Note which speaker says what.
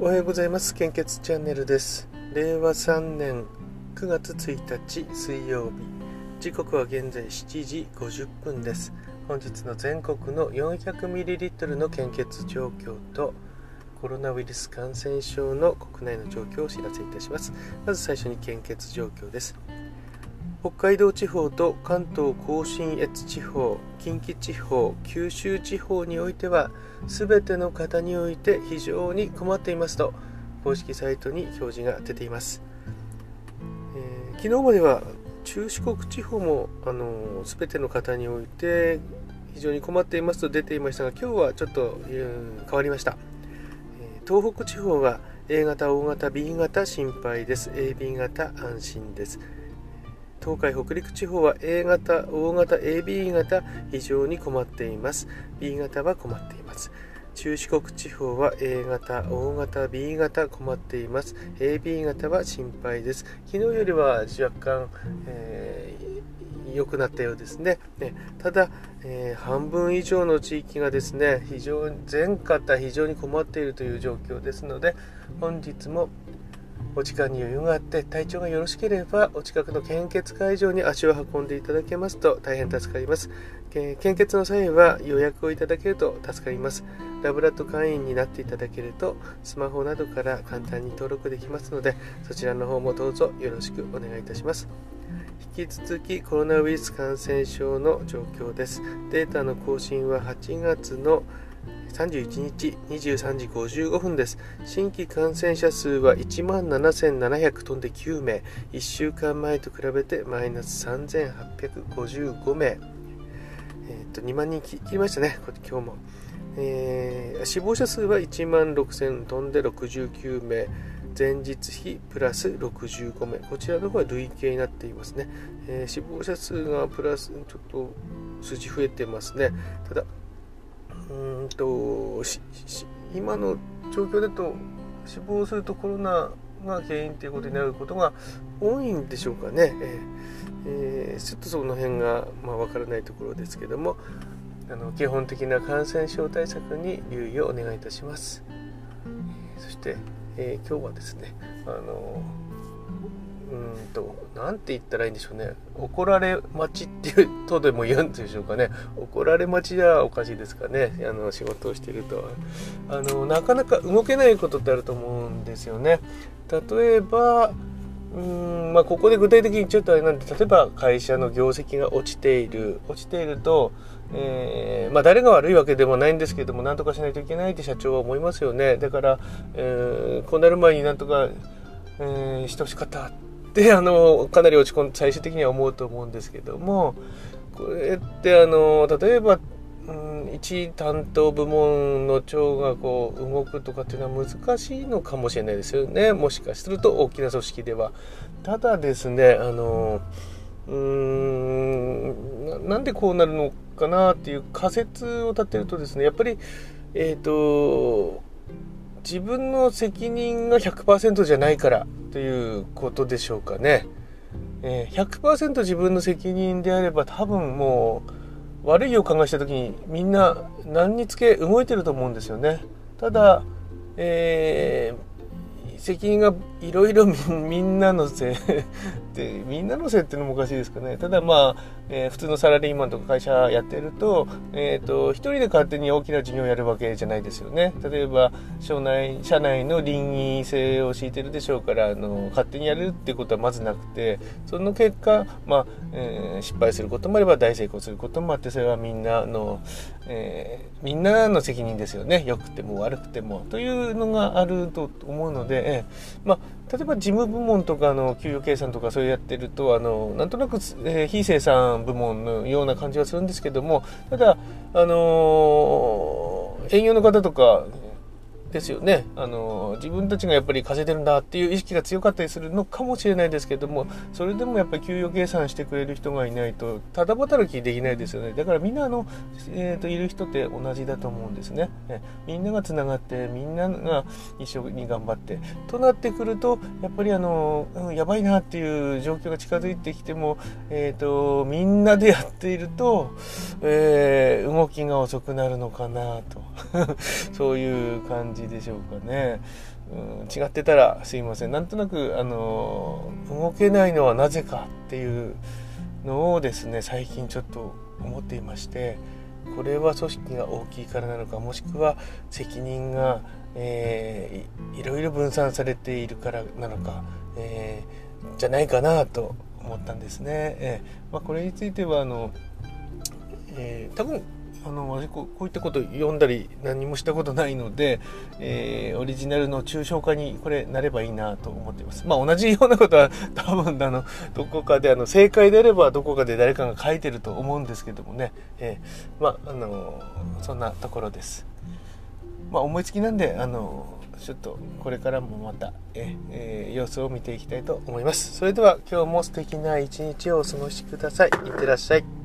Speaker 1: おはようございます。献血チャンネルです。令和3年9月1日水曜日。時刻は現在7時50分です。本日の全国の 400ml の献血状況とコロナウイルス感染症の国内の状況をお知らせいたします。まず最初に献血状況です。北海道地方と関東甲信越地方近畿地方九州地方においては全ての方において非常に困っていますと公式サイトに表示が出ています、えー、昨日までは中四国地方もあの全ての方において非常に困っていますと出ていましたが今日はちょっと、変わりました、えー、東北地方は A 型 O 型 B 型心配です。AB 型安心です。東海北陸地方は A 型、O 型、AB 型非常に困っています。B 型は困っています。中四国地方は A 型、O 型、B 型困っています。AB 型は心配です。昨日よりは若干、えー、良くなったようですね。ねただ、えー、半分以上の地域がですね、非常に全方非常に困っているという状況ですので、本日もお時間に余裕があって体調がよろしければお近くの献血会場に足を運んでいただけますと大変助かります。献血の際は予約をいただけると助かります。ラブラッド会員になっていただけるとスマホなどから簡単に登録できますのでそちらの方もどうぞよろしくお願いいたします。引き続きコロナウイルス感染症の状況です。データの更新は8月の31日23時55分です。新規感染者数は1万7700飛んで9名、1週間前と比べてマイナス3855名、えー、と2万人切りましたね、今日も。えー、死亡者数は1万6000飛んで69名、前日比プラス65名、こちらの方は累計になっていますね。えー、死亡者数がプラス、ちょっと数字増えてますね。ただ、うんと今の状況だと死亡するとコロナが原因ということになることが多いんでしょうかね、えー、ちょっとその辺が、まあ、分からないところですけどもあの基本的な感染症対策に留意をお願いいたします、そして、え今日はですねあのうんと、なんて言ったらいいんでしょうね。怒られ待ちっていうとでも言うんでしょうかね。怒られ待ちじゃおかしいですかね。あの、仕事をしていると。あの、なかなか動けないことってあると思うんですよね。例えば、うんまあ、ここで具体的にちょっとあれなんで例えば会社の業績が落ちている落ちていると、えー、まあ、誰が悪いわけでもないんですけども何とかしないといけないって社長は思いますよねだから、えー、こうなる前になんとか、えー、してほしかったってあのかなり落ち込ん最終的には思うと思うんですけどもこれってあの例えば、うん、一担当部門の長がこう動くとかっていうのは難しいのかもしれないですよねもしかすると大きな組織では。ただですねあのうーんなんでこうなるのかなっていう仮説を立てるとですねやっぱりえっ、ー、と自分の責任が100%じゃないからということでしょうかね。え、100%自分の責任であれば多分もう悪い予感がした時にみんな何につけ動いてると思うんですよね。ただ、え責任がいろいろみんなのせいでみんなのせいっていうのもおかしいですかね。ただまあ、えー、普通のサラリーマンとか会社やってると,、えーと、一人で勝手に大きな事業をやるわけじゃないですよね。例えば社内社内の倫理性を敷いてるでしょうからあの勝手にやるってことはまずなくてその結果、まあえー、失敗することもあれば大成功することもあってそれはみんなの、えー、みんなの責任ですよね。良くても悪くても。というのがあると思うので、えー、まあ、例えば事務部門とかの給与計算とかそういうやってるとあのなんとなく、えー、非生産部門のような感じはするんですけどもただ、あの営業の方とかですよね。あの自分たちがやっぱり稼いでるんだっていう意識が強かったりするのかもしれないですけどもそれでもやっぱり給与計算してくれる人がいないとただ働きできないですよね。だからみんなの、えーと、いる人って同じだと思うんですね、ね、みんながつながってみんなが一緒に頑張ってとなってくるとやっぱりあの、うん、やばいなっていう状況が近づいてきても、えーと、みんなでやっていると、えー、動きが遅くなるのかなと。そういう感じでしょうかね。うん違ってたらすいませんなんとなくあの動けないのはなぜかっていうのをですね最近ちょっと思っていましてこれは組織が大きいからなのかもしくは責任が、えー、いろいろ分散されているからなのか、えー、じゃないかなと思ったんですね。えーまあ、これについてはあの、えー、多分あの私こういったこと読んだり何もしたことないので、えー、オリジナルの抽象化にこれなればいいなと思っています。まあ同じようなことは多分あのどこかであの正解であればどこかで誰かが書いてると思うんですけどもね、えー、まああのそんなところです。まあ思いつきなんであのちょっとこれからもまたえ、えー、様子を見ていきたいと思います。それでは今日も素敵な一日をお過ごしください。いってらっしゃい。